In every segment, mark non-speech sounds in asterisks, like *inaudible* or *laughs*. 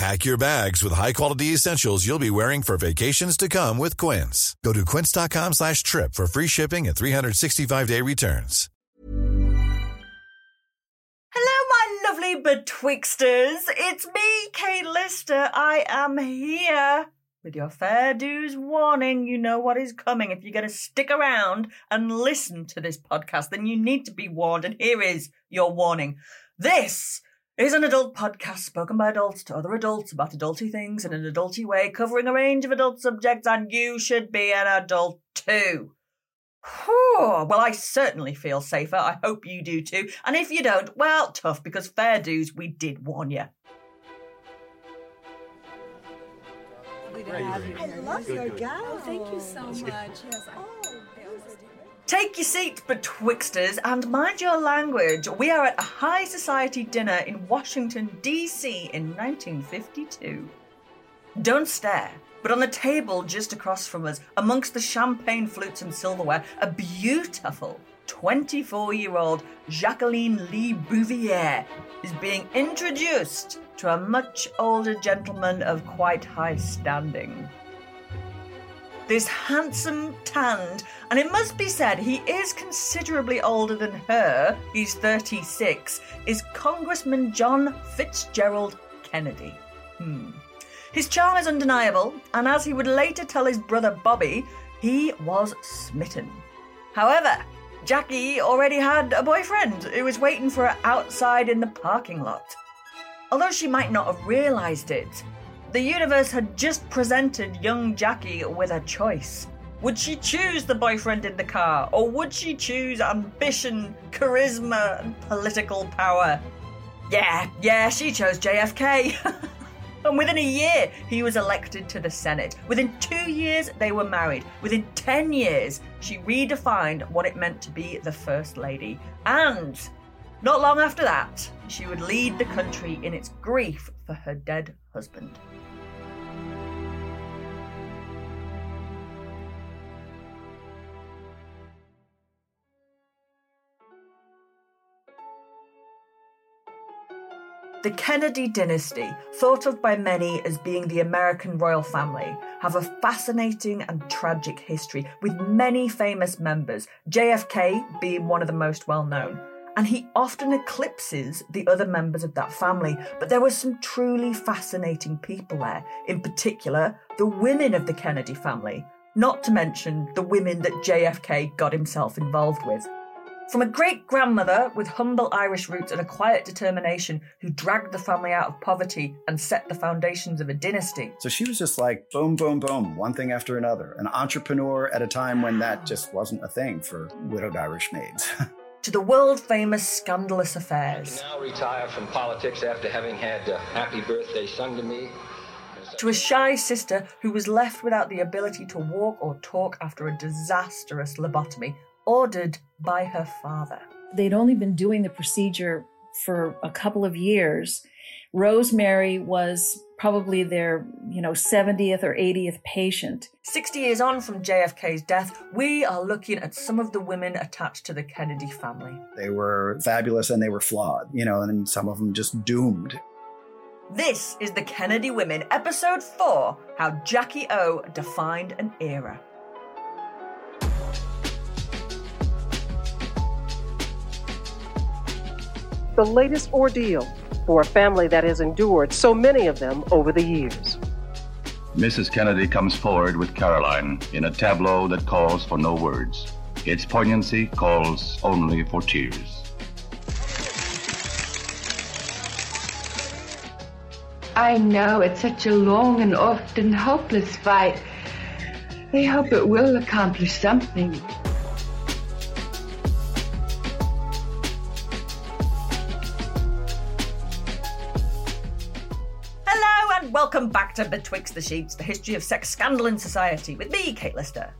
Pack your bags with high-quality essentials you'll be wearing for vacations to come with Quince. Go to quince.com slash trip for free shipping and 365-day returns. Hello, my lovely betwixters. It's me, Kate Lister. I am here with your fair dues warning. You know what is coming. If you're going to stick around and listen to this podcast, then you need to be warned. And here is your warning. This is an adult podcast spoken by adults to other adults about adulty things in an adulty way, covering a range of adult subjects, and you should be an adult too. Whew. Well, I certainly feel safer. I hope you do too. And if you don't, well, tough, because fair dues, we did warn you. I love your gown. Oh, thank you so much. Yes, I- Take your seats, betwixters, and mind your language. We are at a high society dinner in Washington, D.C. in 1952. Don't stare, but on the table just across from us, amongst the champagne flutes and silverware, a beautiful 24 year old Jacqueline Lee Bouvier is being introduced to a much older gentleman of quite high standing this handsome, tanned, and it must be said he is considerably older than her, he's 36, is Congressman John Fitzgerald Kennedy. Hmm. His charm is undeniable, and as he would later tell his brother Bobby, he was smitten. However, Jackie already had a boyfriend who was waiting for her outside in the parking lot. Although she might not have realised it, the universe had just presented young Jackie with a choice. Would she choose the boyfriend in the car, or would she choose ambition, charisma, and political power? Yeah, yeah, she chose JFK. *laughs* and within a year, he was elected to the Senate. Within two years, they were married. Within 10 years, she redefined what it meant to be the First Lady. And not long after that, she would lead the country in its grief for her dead husband. The Kennedy dynasty, thought of by many as being the American royal family, have a fascinating and tragic history with many famous members, JFK being one of the most well known. And he often eclipses the other members of that family. But there were some truly fascinating people there, in particular, the women of the Kennedy family, not to mention the women that JFK got himself involved with. From a great grandmother with humble Irish roots and a quiet determination who dragged the family out of poverty and set the foundations of a dynasty. So she was just like boom, boom, boom, one thing after another. An entrepreneur at a time when that just wasn't a thing for widowed Irish maids. *laughs* to the world famous scandalous affairs. now retire from politics after having had a happy birthday sung to me. To a shy sister who was left without the ability to walk or talk after a disastrous lobotomy ordered by her father. They'd only been doing the procedure for a couple of years. Rosemary was probably their, you know, 70th or 80th patient. 60 years on from JFK's death, we are looking at some of the women attached to the Kennedy family. they were fabulous and they were flawed, you know, and some of them just doomed. This is the Kennedy Women, episode 4 How Jackie O Defined an Era. The latest ordeal for a family that has endured so many of them over the years. Mrs. Kennedy comes forward with Caroline in a tableau that calls for no words. Its poignancy calls only for tears. I know it's such a long and often hopeless fight. I hope it will accomplish something. Welcome back to Betwixt the Sheets, the history of sex scandal in society, with me, Kate Lister.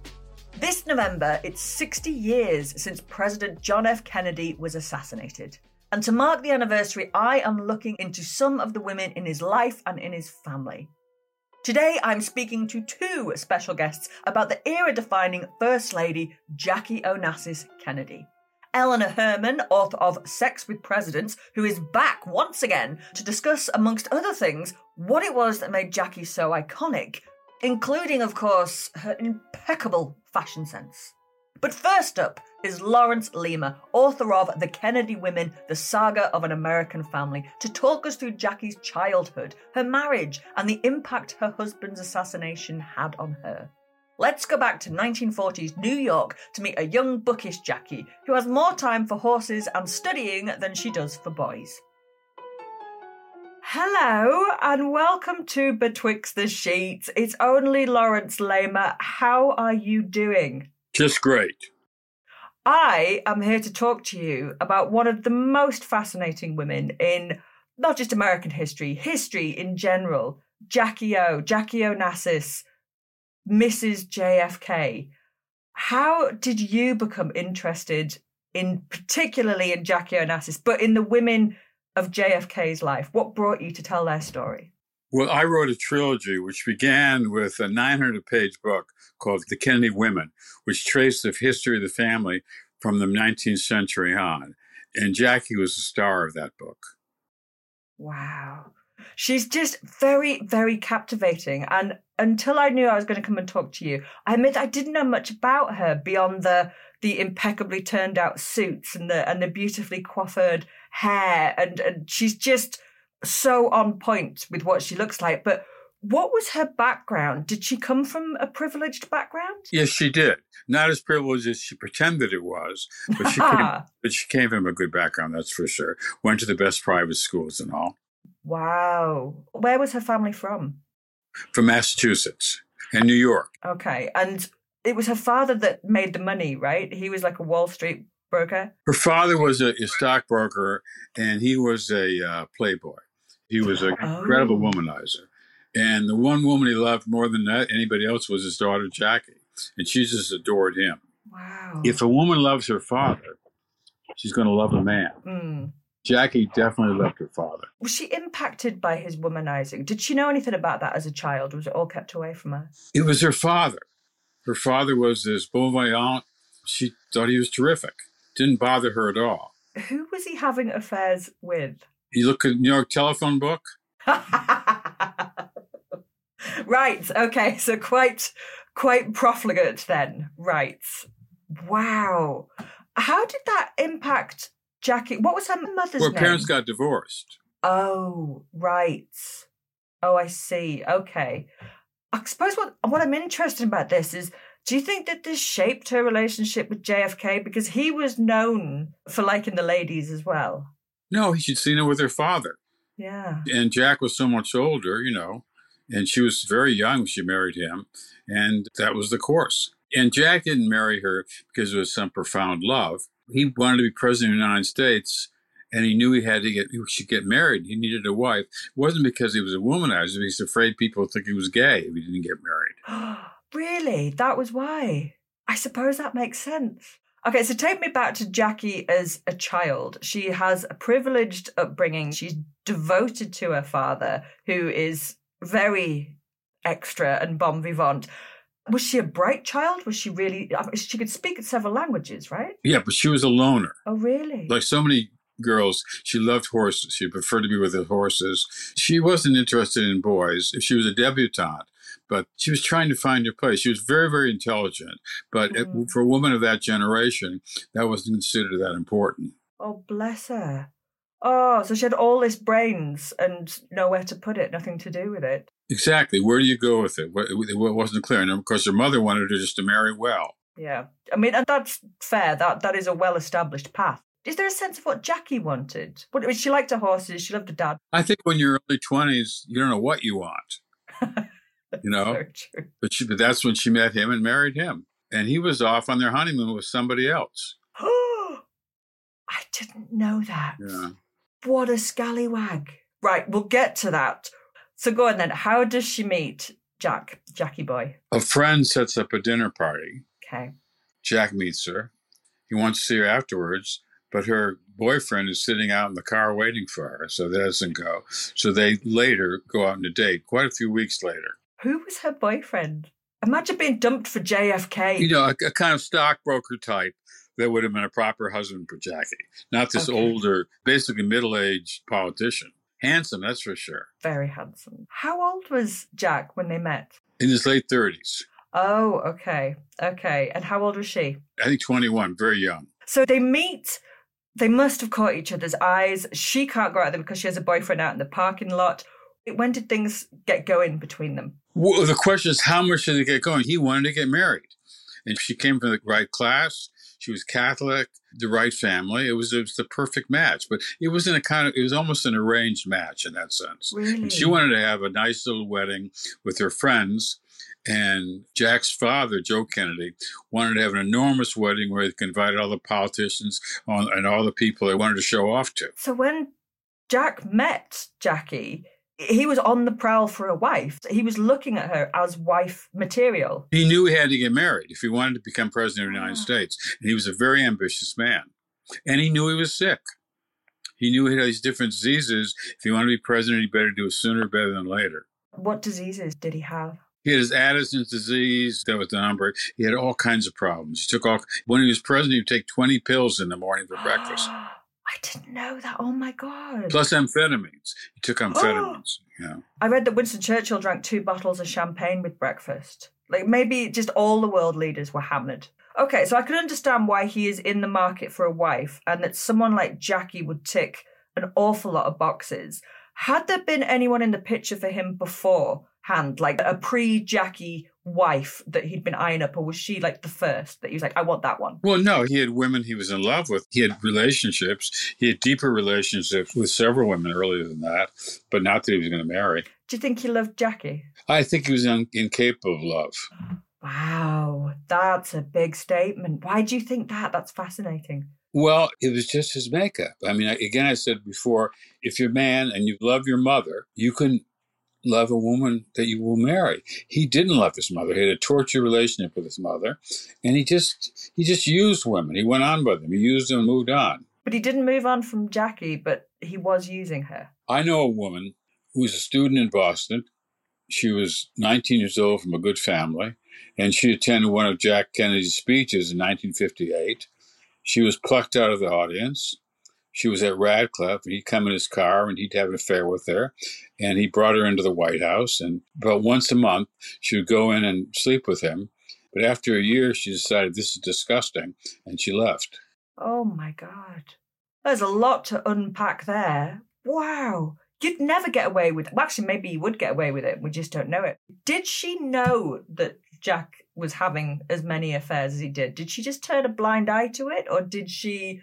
This November, it's 60 years since President John F. Kennedy was assassinated. And to mark the anniversary, I am looking into some of the women in his life and in his family. Today, I'm speaking to two special guests about the era defining First Lady Jackie Onassis Kennedy. Eleanor Herman, author of Sex with Presidents, who is back once again to discuss, amongst other things, what it was that made Jackie so iconic, including, of course, her impeccable fashion sense. But first up is Laurence Leamer, author of The Kennedy Women, The Saga of an American Family, to talk us through Jackie's childhood, her marriage, and the impact her husband's assassination had on her. Let's go back to 1940s New York to meet a young, bookish Jackie who has more time for horses and studying than she does for boys. Hello and welcome to Betwixt the Sheets. It's only Laurence Leamer. How are you doing? Just great. I am here to talk to you about one of the most fascinating women in not just American history, history in general. Jackie O, Jackie Onassis, Mrs. JFK. How did you become interested in, particularly in Jackie Onassis, but in the women of JFK's life? What brought you to tell their story? Well, I wrote a trilogy which began with a 900 page book called The Kennedy Women, which traced the history of the family from the 19th century on. And Jackie was the star of that book. Wow. She's just very, very captivating. And until I knew I was going to come and talk to you, I admit I didn't know much about her beyond the the impeccably turned out suits and the and the beautifully coiffured hair. And, and she's just so on point with what she looks like. But what was her background? Did she come from a privileged background? Yes, she did. Not as privileged as she pretended it was, but she came, *laughs* but she came from a good background, that's for sure. Went to the best private schools and all. Wow. Where was her family from? From Massachusetts and New York. Okay. And it was her father that made the money, right? He was like a Wall Street broker. Her father was a, a stockbroker and he was a uh, playboy. He was an Oh. incredible womanizer. And the one woman he loved more than that, anybody else was his daughter Jackie. And she just adored him. Wow. If a woman loves her father, she's going to love a man. Mm. Jackie definitely loved her father. Was she impacted by his womanizing? Did she know anything about that as a child? Was it all kept away from her? It was her father. Her father was this bon vivant. She thought he was terrific. Didn't bother her at all. Who was he having affairs with? You look at New York telephone book. *laughs* right. Okay. So quite, quite profligate then. Right. Wow. How did that impact Jackie? What was her mother's Her name? parents got divorced. Oh, right. Oh, I see. Okay. I suppose what what I'm interested about this is do you think that this shaped her relationship with JFK because he was known for liking the ladies as well? No, she'd seen her with her father. Yeah. And Jack was so much older, you know, and she was very young when she married him. And that was the course. And Jack didn't marry her because it was some profound love. He wanted to be president of the United States and he knew he had to get, he should get married. He needed a wife. It wasn't because he was a womanizer. He was afraid people would think he was gay if he didn't get married. *gasps* really? That was why. I suppose that makes sense. Okay, so take me back to Jackie as a child. She has a privileged upbringing. She's devoted to her father, who is very extra and bon vivant. Was she a bright child? Was she really? She could speak several languages, right? Yeah, but she was a loner. Oh, really? Like so many girls, she loved horses. She preferred to be with the horses. She wasn't interested in boys. She was a debutante, but she was trying to find her place. She was very, very intelligent, but it- Mhm. for a woman of that generation, that wasn't considered that important. Oh, bless her. Oh, so she had all this brains and nowhere to put it, nothing to do with it. Exactly. Where do you go with it? What- It wasn't clear. And of course, her mother wanted her just to marry well. Yeah. I mean, and that's fair. That That is a well established path. Is there a sense of what Jackie wanted? What, she liked her horses. She loved her dad. I think when you're early 20s, you don't know what you want. *laughs* you know? But, she, but that's when she met him and married him. And he was off on their honeymoon with somebody else. Oh, *gasps* I didn't know that. Yeah. What a scallywag. Right, we'll get to that. So go on then. How does she meet Jack, Jackie boy? A friend sets up a dinner party. Okay. Jack meets her. He wants to see her afterwards, but her boyfriend is sitting out in the car waiting for her, so that doesn't go. So they later go out on a date, quite a few weeks later. Who was her boyfriend? Imagine being dumped for JFK. You know, a, a kind of stockbroker type that would have been a proper husband for Jackie, not this Okay. older, basically middle aged politician. Handsome, that's for sure. Very handsome. How old was Jack when they met? In his late 30s. Oh, okay. Okay. And how old was she? I think 21, very young. So they meet. They must have caught each other's eyes. She can't go out there because she has a boyfriend out in the parking lot. When did things get going between them? Well, the question is, how much did it get going? He wanted to get married. And she came from the right class. She was Catholic, the right family. It was, it was the perfect match. But it wasn't a kind of, it was almost an arranged match in that sense. Really? And she wanted to have a nice little wedding with her friends. And Jack's father, Joe Kennedy, wanted to have an enormous wedding where he could invite all the politicians on, and all the people they wanted to show off to. So when Jack met Jackie, he was on the prowl for a wife. He was looking at her as wife material. He knew he had to get married if he wanted to become president of the United ah. States. And he was a very ambitious man. And he knew he was sick. He knew he had these different diseases. If he wanted to be president, he better do it sooner better than later. What diseases did he have? He had his Addison's disease, that was the number. He had all kinds of problems. He took all, when he was president, he'd take 20 pills in the morning for breakfast, *gasps* *gasps* *gasps* I didn't know that. Oh my God. plus amphetamines. He took oh. amphetamines. Yeah. I read that Winston Churchill drank two bottles of champagne with breakfast. Like maybe just all the world leaders were hammered. Okay, so I can understand why he is in the market for a wife and that someone like Jackie would tick an awful lot of boxes. Had there been anyone in the picture for him beforehand, like a pre Jackie wife that he'd been eyeing up, or was she like the first that he was like, I want that one? Well, no, he had women he was in love with. He had relationships. He had deeper relationships with several women earlier than that, but not that he was going to marry. Do you think he loved Jackie? I think he was un- incapable of love. Wow, that's a big statement. Why do you think that? That's fascinating. Well, it was just his makeup. I mean, again, I said before, if you're a man and you love your mother, you can love a woman that you will marry. He didn't love his mother. He had a tortured relationship with his mother, and he just he just used women. He went on with them. He used them and moved on. But he didn't move on from Jackie, but he was using her. I know a woman who was a student in Boston. She was 19 years old from a good family, and she attended one of Jack Kennedy's speeches in 1958. She was plucked out of the audience. She was at Radcliffe, and he'd come in his car and he'd have an affair with her. And he brought her into the White House, and about once a month, she would go in and sleep with him. But after a year, she decided this is disgusting, and she left. Oh my God. There's a lot to unpack there. Wow. You'd never get away with well, actually maybe you would get away with it. We just don't know it. Did she know that Jack was having as many affairs as he did? Did she just turn a blind eye to it? Or did she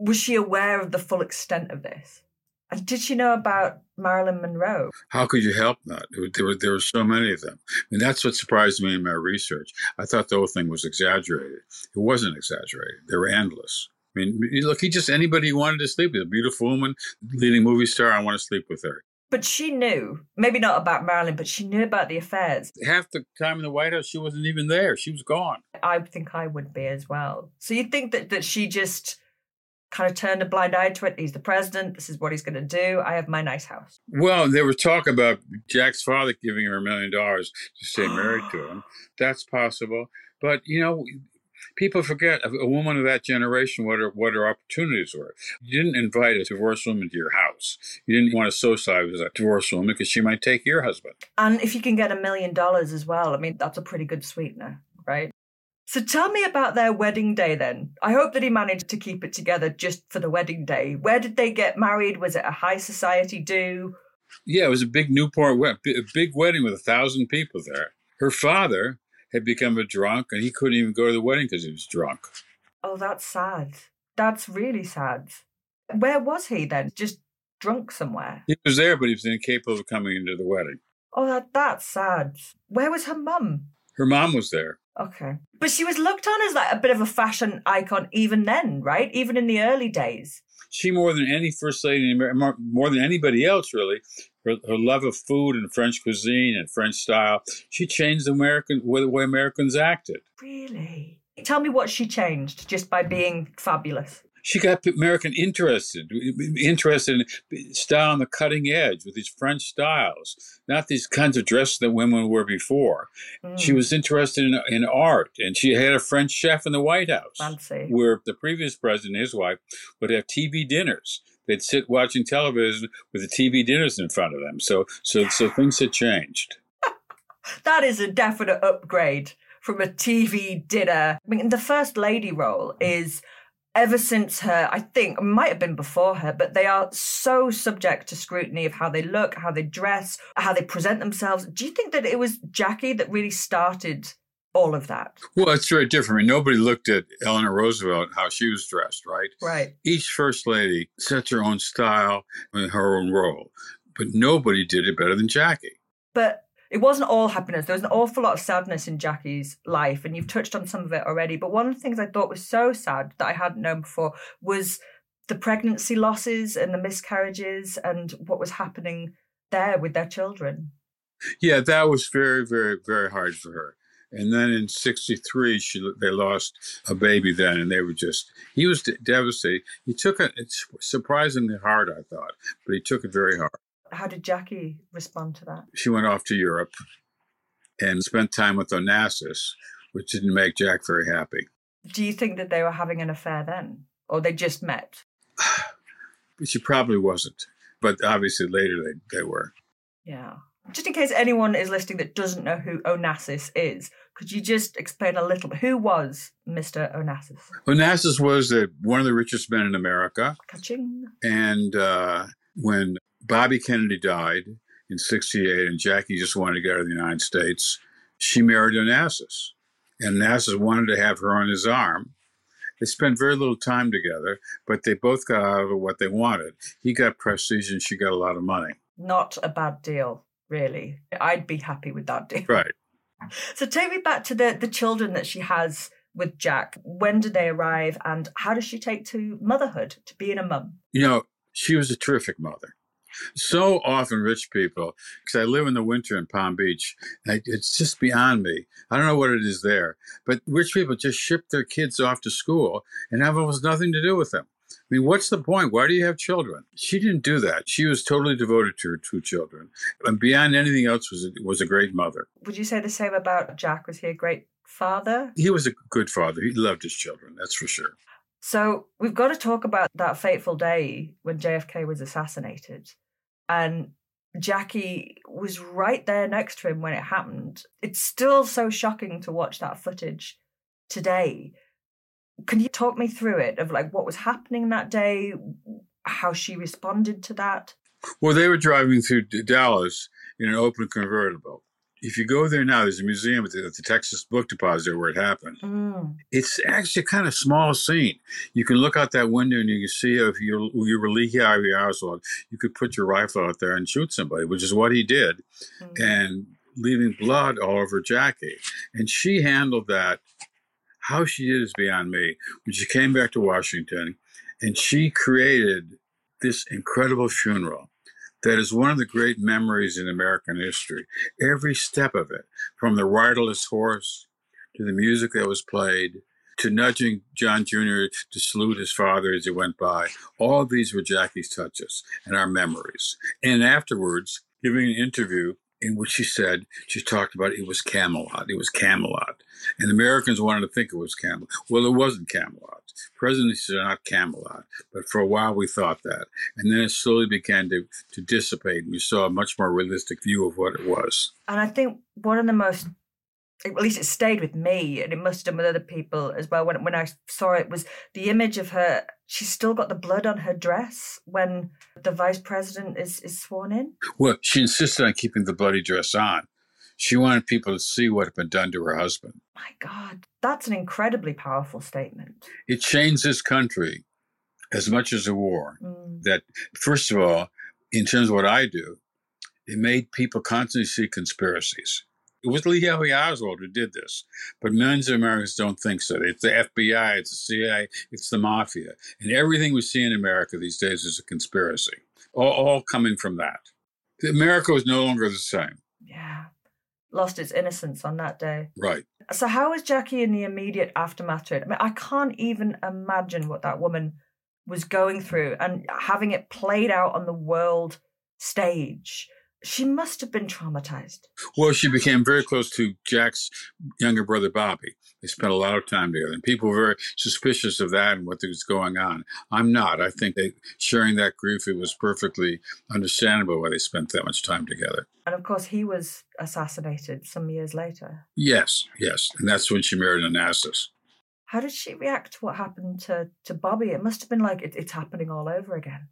was she aware of the full extent of this? And did she know about Marilyn Monroe? How could you help that? There were, there were, so many of them. I mean, that's what surprised me in my research. I thought the whole thing was exaggerated. It wasn't exaggerated. They were endless. I mean, look, he just, anybody he wanted to sleep with, a beautiful woman, leading movie star, I want to sleep with her. But she knew, maybe not about Marilyn, but she knew about the affairs. Half the time in the White House, she wasn't even there. She was gone. I think I would be as well. So you think that, that she just kind of turned a blind eye to it? He's the president. This is what he's going to do. I have my nice house. Well, there was talk about Jack's father giving her a million dollars to stay married to *sighs* him. That's possible. But, you know, people forget a a woman of that generation what her what her opportunities were. You didn't invite a divorced woman to your house. You didn't want to socialize with a divorced woman because she might take your husband. And if you can get a million dollars as well, I mean, that's a pretty good sweetener, right? So tell me about their wedding day then. I hope that he managed to keep it together just for the wedding day. Where did they get married? Was it a high society do? Yeah, it was a big Newport, wed- a big wedding with a thousand people there. Her father had become a drunk, and he couldn't even go to the wedding because he was drunk. Oh, that's sad. That's really sad. Where was he then? Just drunk somewhere? He was there, but he was incapable of coming into the wedding. Oh, that, that's sad. Where was her mum? Her mom was there. Okay. But she was looked on as like a bit of a fashion icon even then, right? Even in the early days. She, more than any first lady in America, more than anybody else, really, her, her love of food and French cuisine and French style, she changed American the way Americans acted. Really? Tell me what she changed just by being fabulous she got American interested, interested in style on the cutting edge with these French styles, not these kinds of dresses that women wore before. Mm. She was interested in, in art, and she had a French chef in the White House, Fancy. where the previous president, and his wife, would have TV dinners. They'd sit watching television with the TV dinners in front of them. So, so, so things had changed. *laughs* that is a definite upgrade from a TV dinner. I mean, the first lady role is ever since her, I think, might have been before her, but they are so subject to scrutiny of how they look, how they dress, how they present themselves. Do you think that it was Jackie that really started all of that? Well, it's very different. I mean, nobody looked at Eleanor Roosevelt how she was dressed, right? Right. Each first lady sets her own style and her own role, but nobody did it better than Jackie. But it wasn't all happiness. There was an awful lot of sadness in Jackie's life, and you've touched on some of it already. But one of the things I thought was so sad that I hadn't known before was the pregnancy losses and the miscarriages and what was happening there with their children. Yeah, that was very, very, very hard for her. And then in '63, she they lost a baby then, and they were just he was devastated. He took it surprisingly hard, I thought, but he took it very hard. How did Jackie respond to that? She went off to Europe and spent time with Onassis, which didn't make Jack very happy. Do you think that they were having an affair then? Or they just met? *sighs* she probably wasn't. But obviously later they, they were. Yeah. Just in case anyone is listening that doesn't know who Onassis is, could you just explain a little bit? Who was Mr. Onassis? Onassis was the, one of the richest men in America. Ka-ching. And uh, when Bobby Kennedy died in 68 and Jackie just wanted to get out of the United States, she married Onassis. And Onassis wanted to have her on his arm. They spent very little time together, but they both got out of what they wanted. He got prestige and she got a lot of money. Not a bad deal, really. I'd be happy with that deal. Right. So take me back to the, the children that she has with Jack. When did they arrive and how does she take to motherhood, to being a mum? You know, she was a terrific mother so often rich people, because I live in the winter in Palm Beach, I, it's just beyond me. I don't know what it is there, but rich people just ship their kids off to school and have almost nothing to do with them. I mean, what's the point? Why do you have children? She didn't do that. She was totally devoted to her two children, and beyond anything else, was a, was a great mother. Would you say the same about Jack? Was he a great father? He was a good father. He loved his children. That's for sure. So we've got to talk about that fateful day when JFK was assassinated and Jackie was right there next to him when it happened. It's still so shocking to watch that footage today. Can you talk me through it of like what was happening that day, how she responded to that? Well, they were driving through Dallas in an open convertible if you go there now, there's a museum at the, at the Texas Book Depository where it happened. Mm. It's actually kind of small scene. You can look out that window and you can see if you you were Lee Harvey Oswald, you could put your rifle out there and shoot somebody, which is what he did, mm. and leaving blood all over Jackie. And she handled that. How she did is beyond me. When she came back to Washington, and she created this incredible funeral that is one of the great memories in American history. Every step of it, from the riderless horse to the music that was played to nudging John Jr. to salute his father as he went by, all these were Jackie's touches and our memories. And afterwards, giving an interview in which she said, she talked about it was Camelot. It was Camelot. And Americans wanted to think it was Camelot. Well, it wasn't Camelot. Presidencies are not Camelot, but for a while we thought that. And then it slowly began to, to dissipate, and we saw a much more realistic view of what it was. And I think one of the most at least it stayed with me and it must have done with other people as well when when I saw it was the image of her she's still got the blood on her dress when the vice president is is sworn in well she insisted on keeping the bloody dress on She wanted people to see what had been done to her husband. My God, that's an incredibly powerful statement. It changed this country as much as the war. Mm. That, first of all, in terms of what I do, it made people constantly see conspiracies. It was Lee Harvey Oswald who did this, but millions of Americans don't think so. It's the FBI, it's the CIA, it's the mafia. And everything we see in America these days is a conspiracy, all, all coming from that. America is no longer the same. Yeah. Lost its innocence on that day. Right. So, how was Jackie in the immediate aftermath to it? I mean, I can't even imagine what that woman was going through and having it played out on the world stage. She must have been traumatized. Well, she became very close to Jack's younger brother, Bobby. They spent a lot of time together, and people were very suspicious of that and what was going on. I'm not. I think they sharing that grief, it was perfectly understandable why they spent that much time together. And of course, he was assassinated some years later. Yes, yes. And that's when she married Onassis. How did she react to what happened to, to Bobby? It must have been like, it, it's happening all over again.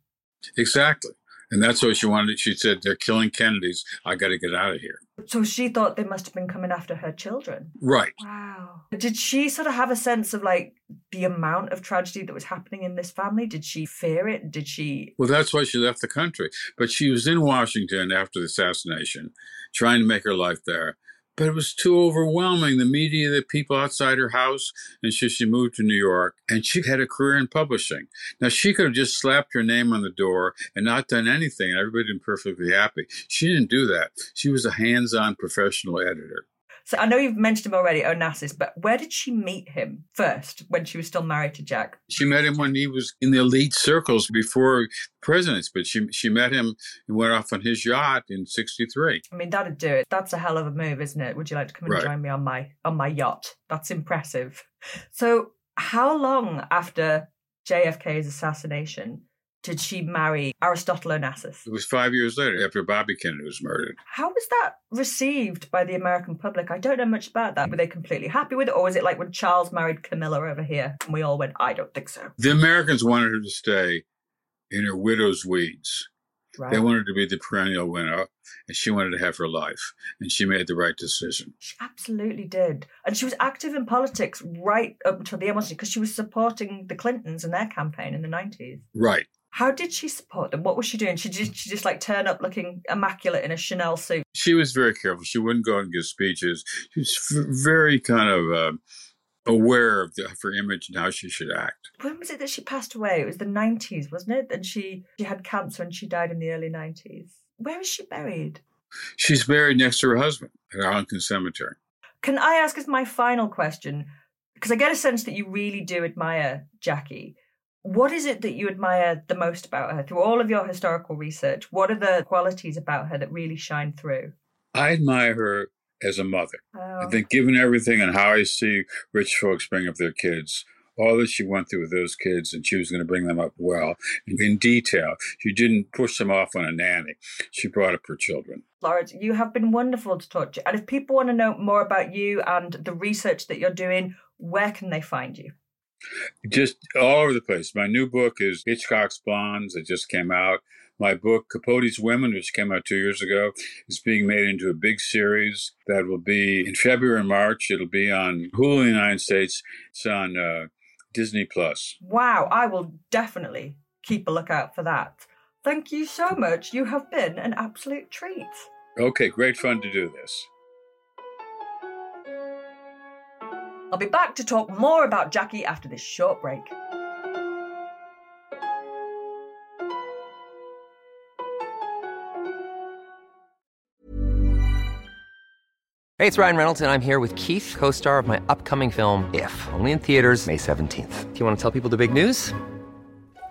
Exactly. And that's what she wanted. She said, They're killing Kennedys. I got to get out of here. So she thought they must have been coming after her children. Right. Wow. Did she sort of have a sense of like the amount of tragedy that was happening in this family? Did she fear it? Did she? Well, that's why she left the country. But she was in Washington after the assassination, trying to make her life there. But it was too overwhelming. The media, the people outside her house. And so she moved to New York and she had a career in publishing. Now, she could have just slapped her name on the door and not done anything, and everybody been perfectly happy. She didn't do that. She was a hands on professional editor. So I know you've mentioned him already, Onassis, but where did she meet him first when she was still married to Jack? She met him when he was in the elite circles before presidents, but she she met him and went off on his yacht in '63. I mean, that'd do it. That's a hell of a move, isn't it? Would you like to come and Right. join me on my on my yacht? That's impressive. So, how long after JFK's assassination did she marry Aristotle Onassis? It was five years later after Bobby Kennedy was murdered. How was that received by the American public? I don't know much about that. Were they completely happy with it, or was it like when Charles married Camilla over here and we all went, I don't think so? The Americans wanted her to stay in her widow's weeds. Right. They wanted to be the perennial winner, and she wanted to have her life, and she made the right decision. She absolutely did. And she was active in politics right up until the end? Because she was supporting the Clintons and their campaign in the 90s. Right. How did she support them? What was she doing? She just, she just like turn up looking immaculate in a Chanel suit. She was very careful. She wouldn't go and give speeches. She was f- very kind of uh, aware of, the, of her image and how she should act. When was it that she passed away? It was the 90s, wasn't it? And she, she had cancer and she died in the early 90s. Where is she buried? She's buried next to her husband at Arlington Cemetery. Can I ask as my final question? Because I get a sense that you really do admire Jackie. What is it that you admire the most about her through all of your historical research? What are the qualities about her that really shine through? I admire her as a mother. Oh. I think, given everything and how I see rich folks bring up their kids, all that she went through with those kids, and she was going to bring them up well and in detail. She didn't push them off on a nanny. She brought up her children. Laurence, you have been wonderful to talk to. And if people want to know more about you and the research that you're doing, where can they find you? Just all over the place. My new book is Hitchcock's Blondes. It just came out. My book, Capote's Women, which came out two years ago, is being made into a big series that will be in February and March. It'll be on Hulu in the United States. It's on uh, Disney Plus. Wow, I will definitely keep a lookout for that. Thank you so much. You have been an absolute treat. Okay, great fun to do this. I'll be back to talk more about Jackie after this short break. Hey, it's Ryan Reynolds, and I'm here with Keith, co star of my upcoming film, If, only in theaters, May 17th. Do you want to tell people the big news?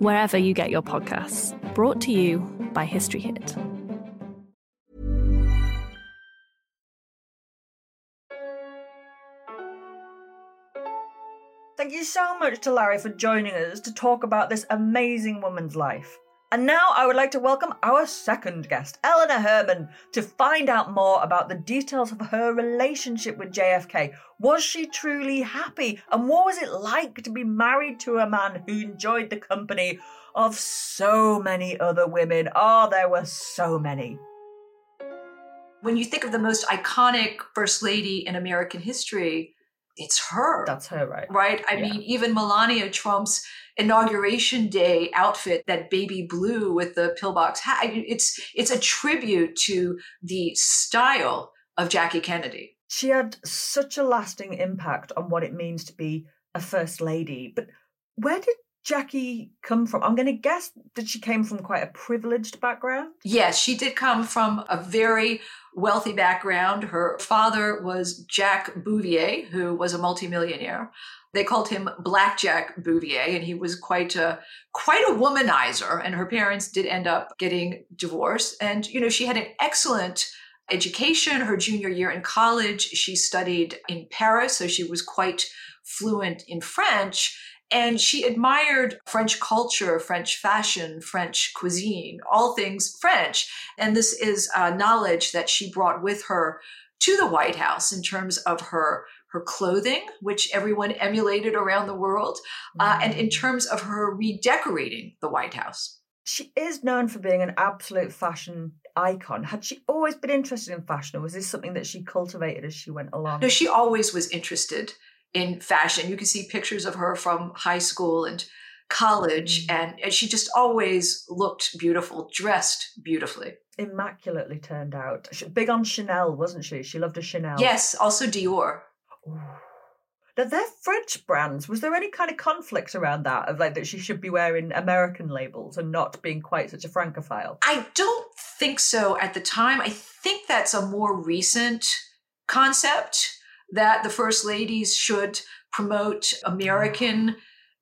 wherever you get your podcasts. Brought to you by History Hit. Thank you so much to Larry for joining us to talk about this amazing woman's life. And now I would like to welcome our second guest, Eleanor Herman, to find out more about the details of her relationship with JFK. Was she truly happy? And what was it like to be married to a man who enjoyed the company of so many other women? Oh, there were so many. When you think of the most iconic first lady in American history, it's her. That's her, right? Right? I Yeah. mean, even Melania Trump's inauguration day outfit, that baby blue with the pillbox hat. It's it's a tribute to the style of Jackie Kennedy. She had such a lasting impact on what it means to be a first lady. But where did Jackie come from? I'm going to guess that she came from quite a privileged background. Yes, she did come from a very wealthy background. Her father was Jack Bouvier, who was a multimillionaire. They called him Blackjack Bouvier, and he was quite a quite a womanizer. And her parents did end up getting divorced. And you know, she had an excellent education. Her junior year in college, she studied in Paris, so she was quite fluent in French. And she admired French culture, French fashion, French cuisine, all things French. And this is uh, knowledge that she brought with her to the White House in terms of her her clothing, which everyone emulated around the world, uh, and in terms of her redecorating the White House. She is known for being an absolute fashion icon. Had she always been interested in fashion, or was this something that she cultivated as she went along? No, she always was interested in fashion. You can see pictures of her from high school and college, mm. and, and she just always looked beautiful, dressed beautifully. Immaculately turned out. She- Big on Chanel, wasn't she? She loved a Chanel. Yes, also Dior. Now, they're French brands. Was there any kind of conflict around that, of like that she should be wearing American labels and not being quite such a francophile? I don't think so at the time. I think that's a more recent concept that the first ladies should promote American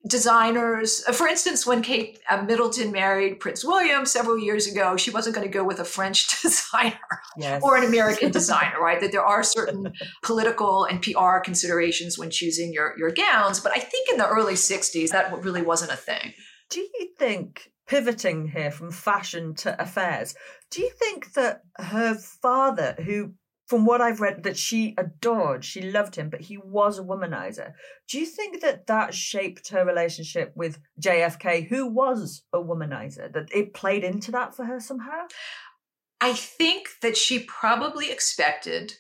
designers. Uh, For instance, when Kate uh, Middleton married Prince William several years ago, she wasn't going to go with a French *laughs* designer Yes. or an American designer, right? That there are certain *laughs* political and PR considerations when choosing your, your gowns. But I think in the early 60s, that really wasn't a thing. Do you think, pivoting here from fashion to affairs, do you think that her father, who, from what I've read, that she adored, she loved him, but he was a womanizer, do you think that that shaped her relationship with JFK, who was a womanizer, that it played into that for her somehow? I think that she probably expected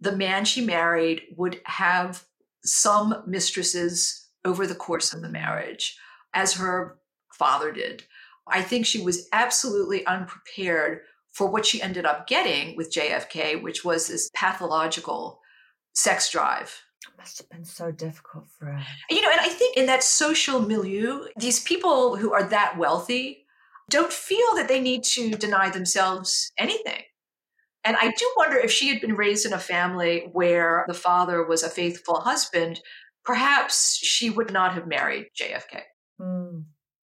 the man she married would have some mistresses over the course of the marriage, as her father did. I think she was absolutely unprepared for what she ended up getting with JFK, which was this pathological sex drive. It must have been so difficult for her. You know, and I think in that social milieu, these people who are that wealthy don't feel that they need to deny themselves anything. And I do wonder if she had been raised in a family where the father was a faithful husband, perhaps she would not have married JFK. Hmm.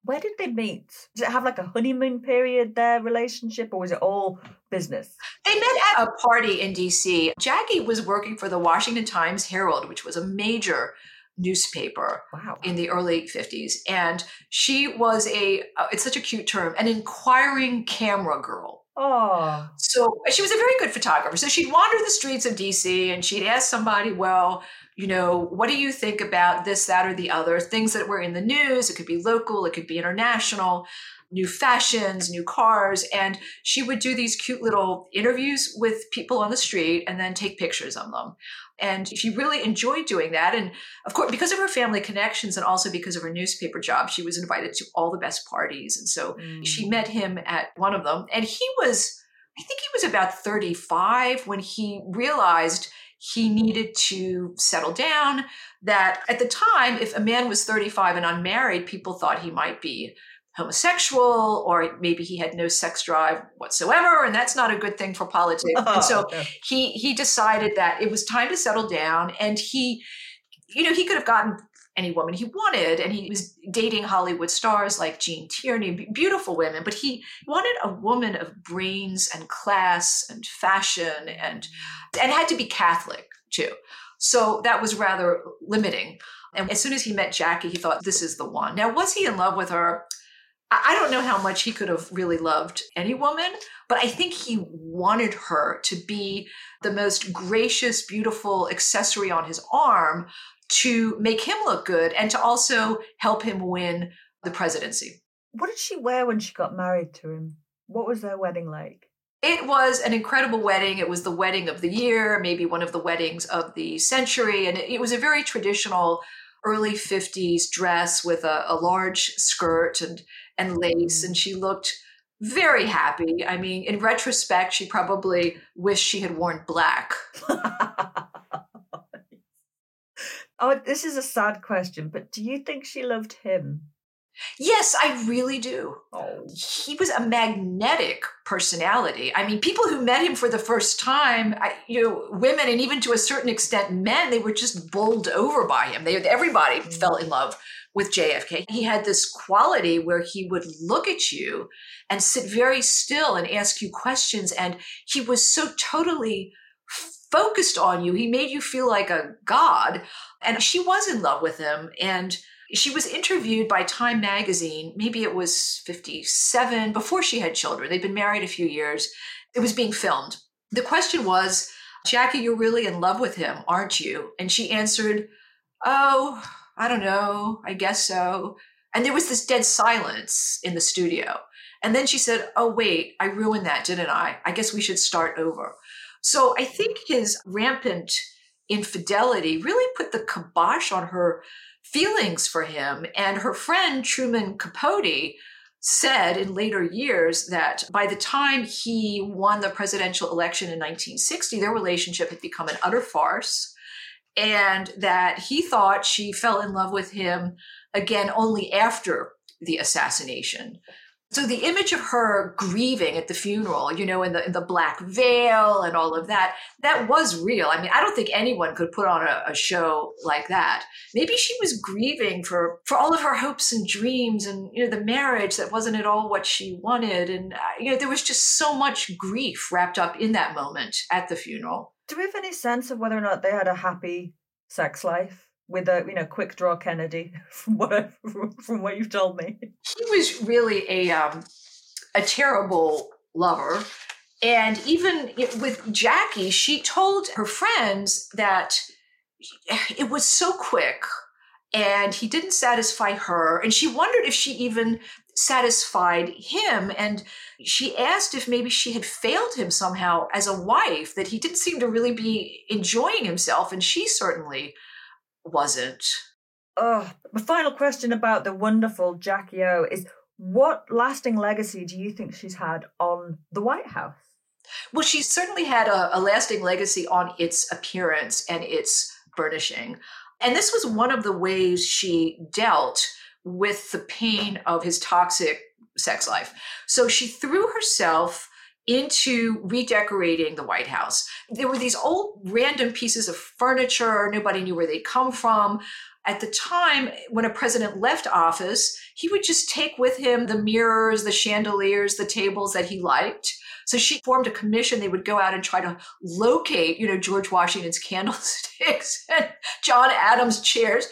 Where did they meet? Did it have like a honeymoon period, their relationship, or was it all business? They met at a party in DC. Jackie was working for the Washington Times Herald, which was a major newspaper wow. in the early 50s. And she was a, uh, it's such a cute term, an inquiring camera girl. Oh. So she was a very good photographer. So she'd wander the streets of DC and she'd ask somebody, well, you know, what do you think about this, that, or the other? Things that were in the news. It could be local, it could be international. new fashions, new cars. And she would do these cute little interviews with people on the street and then take pictures of them. And she really enjoyed doing that. And of course, because of her family connections and also because of her newspaper job, she was invited to all the best parties. And so mm. she met him at one of them. And he was, I think he was about 35 when he realized he needed to settle down. That at the time, if a man was 35 and unmarried, people thought he might be homosexual or maybe he had no sex drive whatsoever and that's not a good thing for politics. Oh, and so *laughs* okay. he he decided that it was time to settle down and he you know he could have gotten any woman he wanted and he was dating hollywood stars like Gene Tierney beautiful women but he wanted a woman of brains and class and fashion and and had to be catholic too. So that was rather limiting. And as soon as he met jackie he thought this is the one. Now was he in love with her I don't know how much he could have really loved any woman, but I think he wanted her to be the most gracious, beautiful accessory on his arm to make him look good and to also help him win the presidency. What did she wear when she got married to him? What was their wedding like? It was an incredible wedding. It was the wedding of the year, maybe one of the weddings of the century. And it was a very traditional early 50s dress with a, a large skirt and and lace, and she looked very happy. I mean, in retrospect, she probably wished she had worn black. *laughs* oh, this is a sad question, but do you think she loved him? Yes, I really do. Oh. He was a magnetic personality. I mean, people who met him for the first time, I, you know, women and even to a certain extent men, they were just bowled over by him. They everybody mm. fell in love with JFK. He had this quality where he would look at you and sit very still and ask you questions. And he was so totally focused on you. He made you feel like a god. And she was in love with him. And she was interviewed by Time magazine, maybe it was 57, before she had children. They'd been married a few years. It was being filmed. The question was, Jackie, you're really in love with him, aren't you? And she answered, Oh, I don't know. I guess so. And there was this dead silence in the studio. And then she said, Oh, wait, I ruined that, didn't I? I guess we should start over. So I think his rampant infidelity really put the kibosh on her feelings for him. And her friend, Truman Capote, said in later years that by the time he won the presidential election in 1960, their relationship had become an utter farce and that he thought she fell in love with him again only after the assassination. So the image of her grieving at the funeral, you know, in the in the black veil and all of that, that was real. I mean, I don't think anyone could put on a, a show like that. Maybe she was grieving for for all of her hopes and dreams, and you know, the marriage that wasn't at all what she wanted, and uh, you know, there was just so much grief wrapped up in that moment at the funeral. Do we have any sense of whether or not they had a happy sex life with a you know quick draw Kennedy *laughs* from what from what you've told me? He was really a um, a terrible lover. And even with Jackie, she told her friends that it was so quick and he didn't satisfy her. And she wondered if she even satisfied him. And she asked if maybe she had failed him somehow as a wife, that he didn't seem to really be enjoying himself. And she certainly wasn't. Oh, my final question about the wonderful Jackie O is what lasting legacy do you think she's had on the White House? Well, she certainly had a, a lasting legacy on its appearance and its burnishing. And this was one of the ways she dealt with the pain of his toxic sex life. So she threw herself into redecorating the White House. There were these old random pieces of furniture, nobody knew where they'd come from. At the time, when a president left office, he would just take with him the mirrors, the chandeliers, the tables that he liked. So she formed a commission. They would go out and try to locate, you know, George Washington's *laughs* candlesticks and John Adams chairs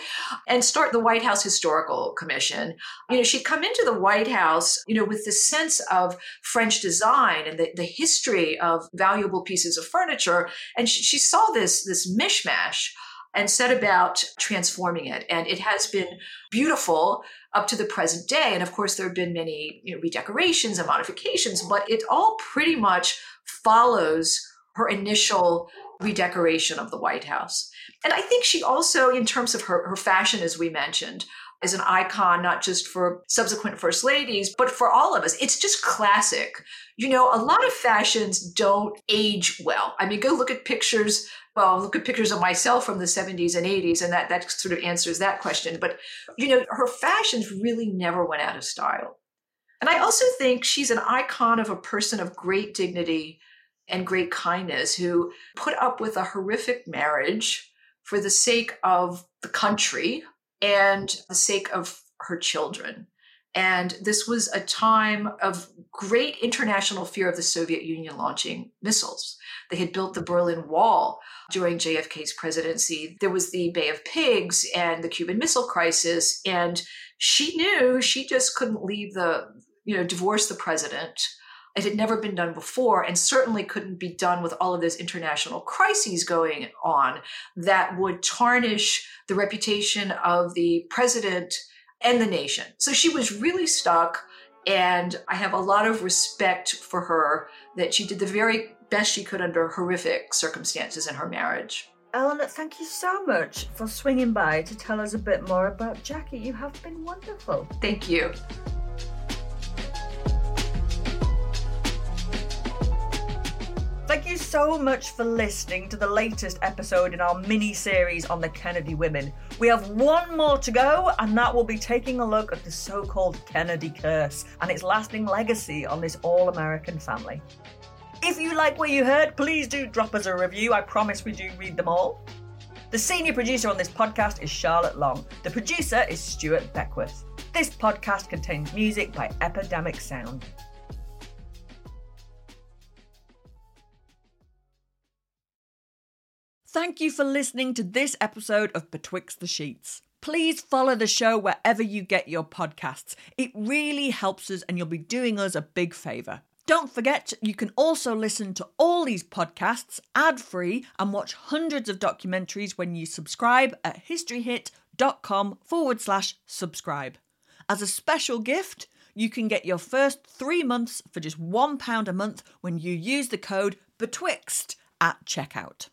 and start the White House Historical Commission. You know, she'd come into the White House, you know, with the sense of French design and the, the history of valuable pieces of furniture. And she, she saw this, this mishmash and set about transforming it. And it has been beautiful up to the present day. And of course, there have been many you know, redecorations and modifications, but it all pretty much follows her initial redecoration of the White House. And I think she also, in terms of her, her fashion, as we mentioned, is an icon, not just for subsequent first ladies, but for all of us. It's just classic. You know, a lot of fashions don't age well. I mean, go look at pictures. Well, look at pictures of myself from the 70s and 80s, and that, that sort of answers that question. But, you know, her fashions really never went out of style. And I also think she's an icon of a person of great dignity and great kindness who put up with a horrific marriage for the sake of the country and the sake of her children. And this was a time of great international fear of the Soviet Union launching missiles. They had built the Berlin Wall during JFK's presidency. There was the Bay of Pigs and the Cuban Missile Crisis. And she knew she just couldn't leave the, you know, divorce the president it had never been done before and certainly couldn't be done with all of those international crises going on that would tarnish the reputation of the president and the nation. So she was really stuck. And I have a lot of respect for her that she did the very best she could under horrific circumstances in her marriage. Eleanor, thank you so much for swinging by to tell us a bit more about Jackie. You have been wonderful. Thank you. Thank you so much for listening to the latest episode in our mini series on the Kennedy women. We have one more to go, and that will be taking a look at the so called Kennedy curse and its lasting legacy on this all American family. If you like what you heard, please do drop us a review. I promise we do read them all. The senior producer on this podcast is Charlotte Long. The producer is Stuart Beckwith. This podcast contains music by Epidemic Sound. Thank you for listening to this episode of Betwixt the Sheets. Please follow the show wherever you get your podcasts. It really helps us and you'll be doing us a big favour. Don't forget, you can also listen to all these podcasts ad free and watch hundreds of documentaries when you subscribe at historyhit.com forward slash subscribe. As a special gift, you can get your first three months for just £1 a month when you use the code BETWIXT at checkout.